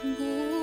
不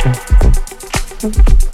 Thank you.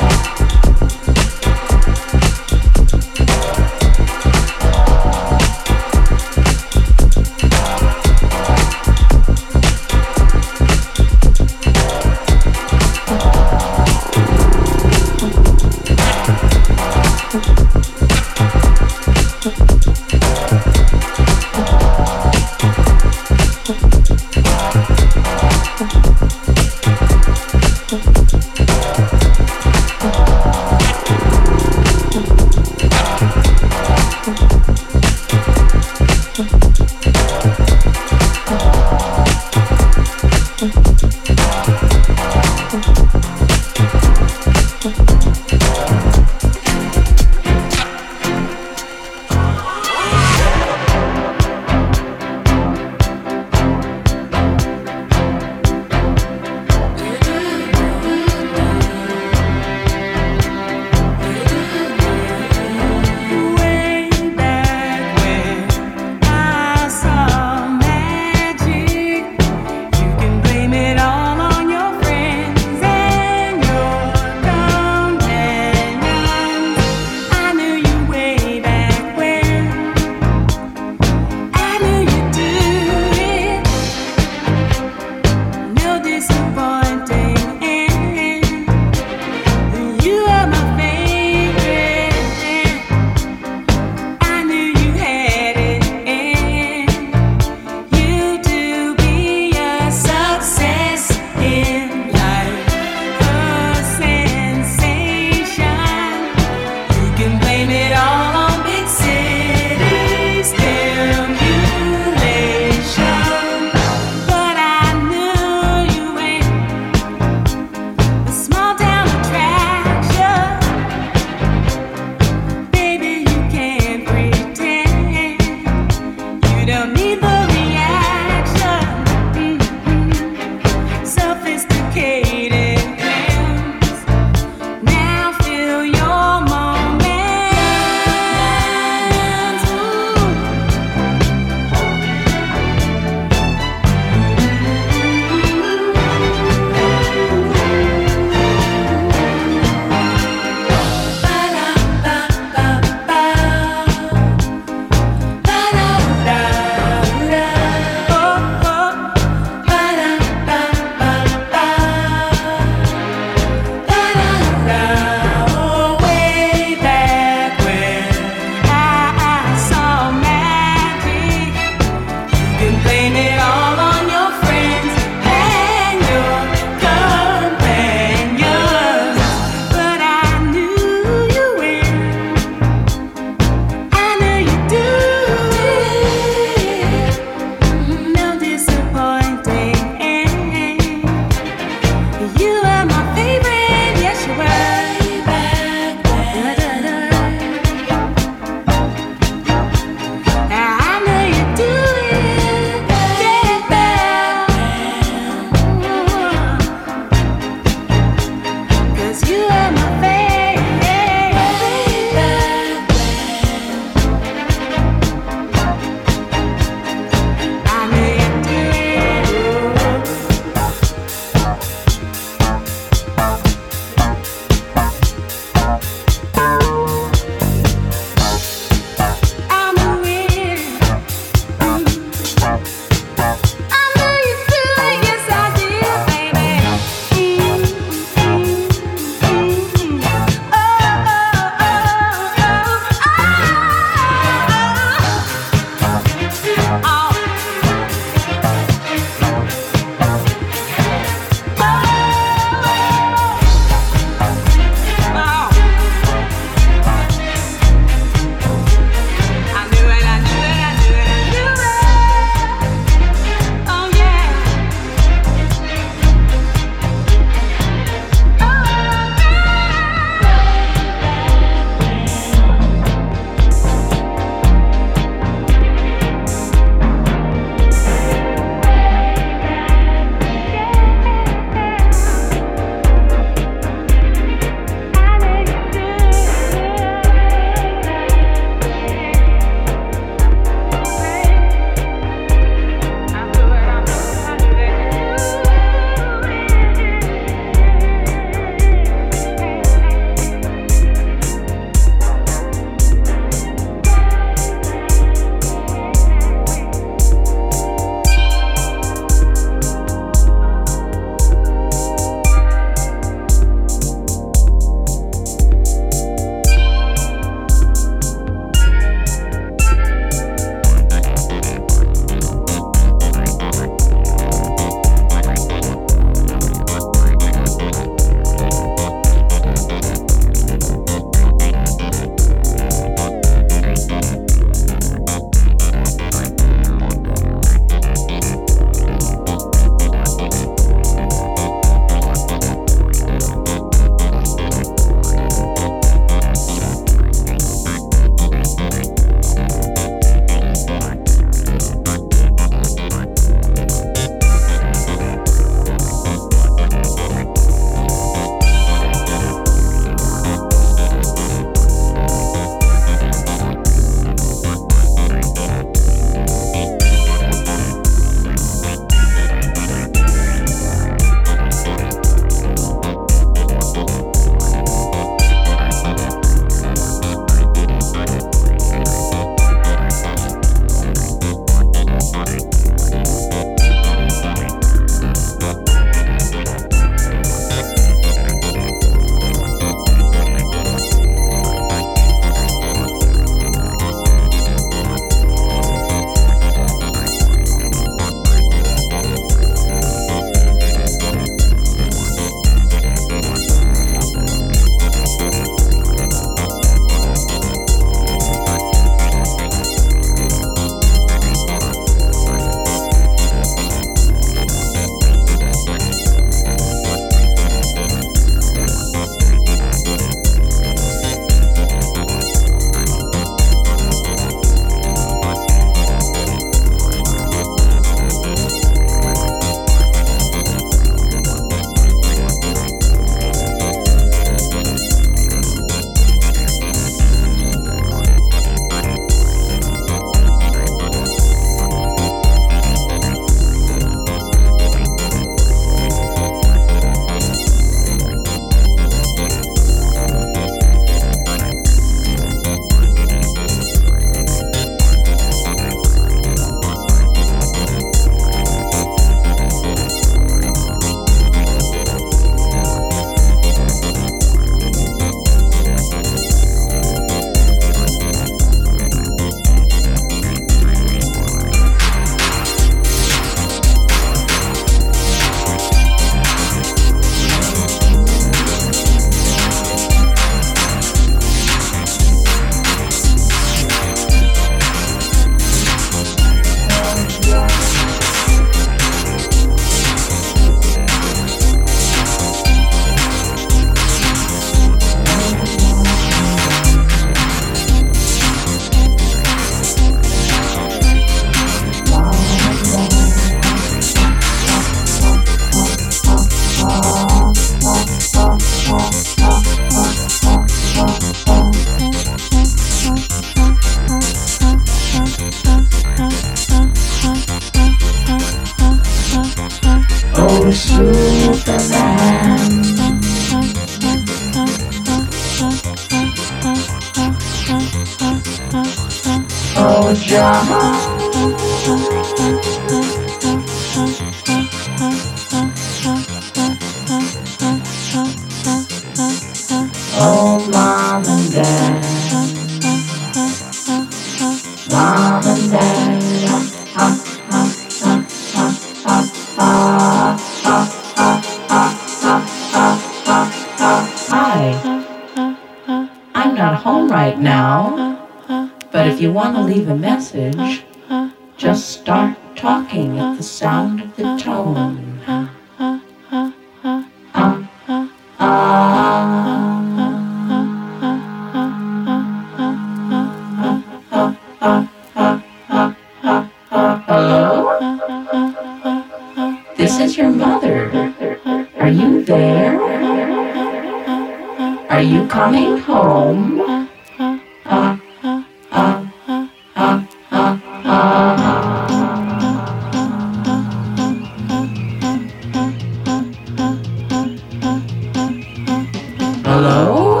Hello?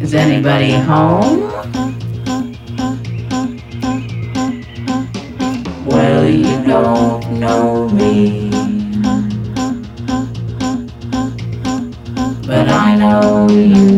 Is anybody home? Well, you don't know me. But I know you.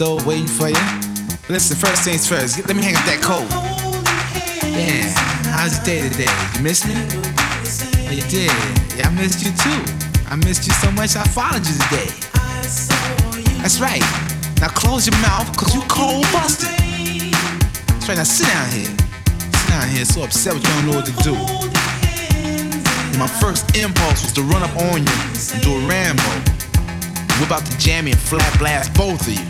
On waiting for you. Listen, first things first, let me hang up that coat. Yeah, how's your day today? You miss me? You did. Yeah, I missed you too. I missed you so much I followed you today. That's right. Now close your mouth, cause you cold busted. That's right, now sit down here. Sit down here, so upset with you don't know what to do. And My first impulse was to run up on you and do a Rambo. Whip out the jammy and flat blast both of you.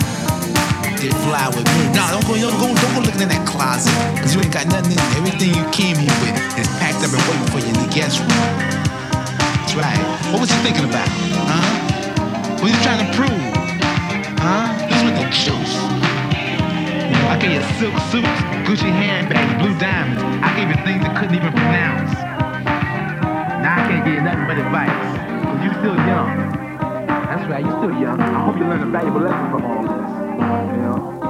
Did fly with me. Nah, don't go, don't go, don't go looking in that closet. Cause you ain't got nothing in. Everything you came here with is packed up and waiting for you in the guest room. That's right. What was you thinking about? Huh? What was you trying to prove? Huh? This was the juice. I gave you silk suits, Gucci handbags, blue diamonds. I gave you things that couldn't even pronounce. Now I can't give you nothing but advice. Cause you still young. That's right, you're still young. I hope you learn a valuable lesson from all this. You know? You're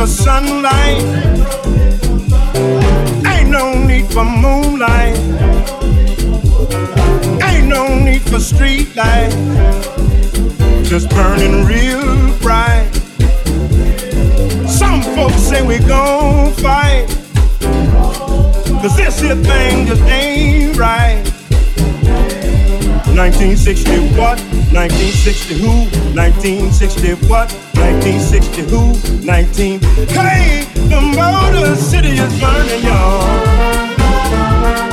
for sunlight. Ain't no need for moonlight. Ain't no need for street light. Just burning real bright. Some folks say we gon' fight. Cause this here thing just ain't right. 1960 what? 1960 who? 1960 what? 1960 who? 19. Hey, the Motor City is burning, y'all.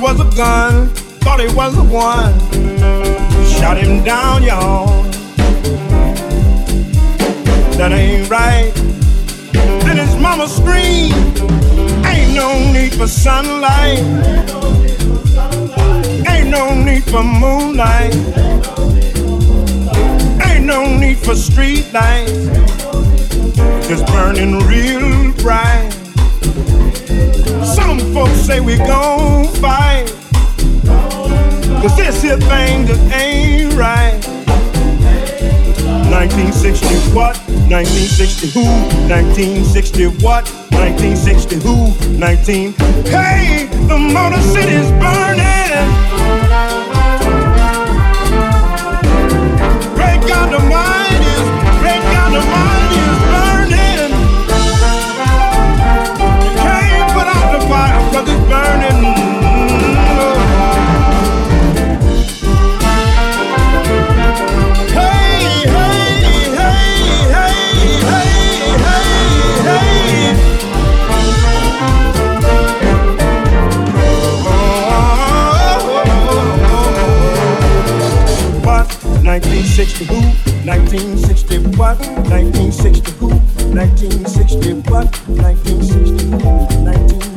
Was a gun, thought it was the one. Shot him down, y'all. That ain't right. Then his mama screamed, Ain't no need for sunlight. Ain't no need for moonlight. Ain't no need for street lights. Just burning real bright. Some folks say we gon' fight. Cause this here thing just ain't right. 1960 what? 1960 who? 1960 what? 1960 who? 19. Hey, the Motor City's burning. 1960 who? 1960 what? 1960 who? 1960 what? 1960 who? 1960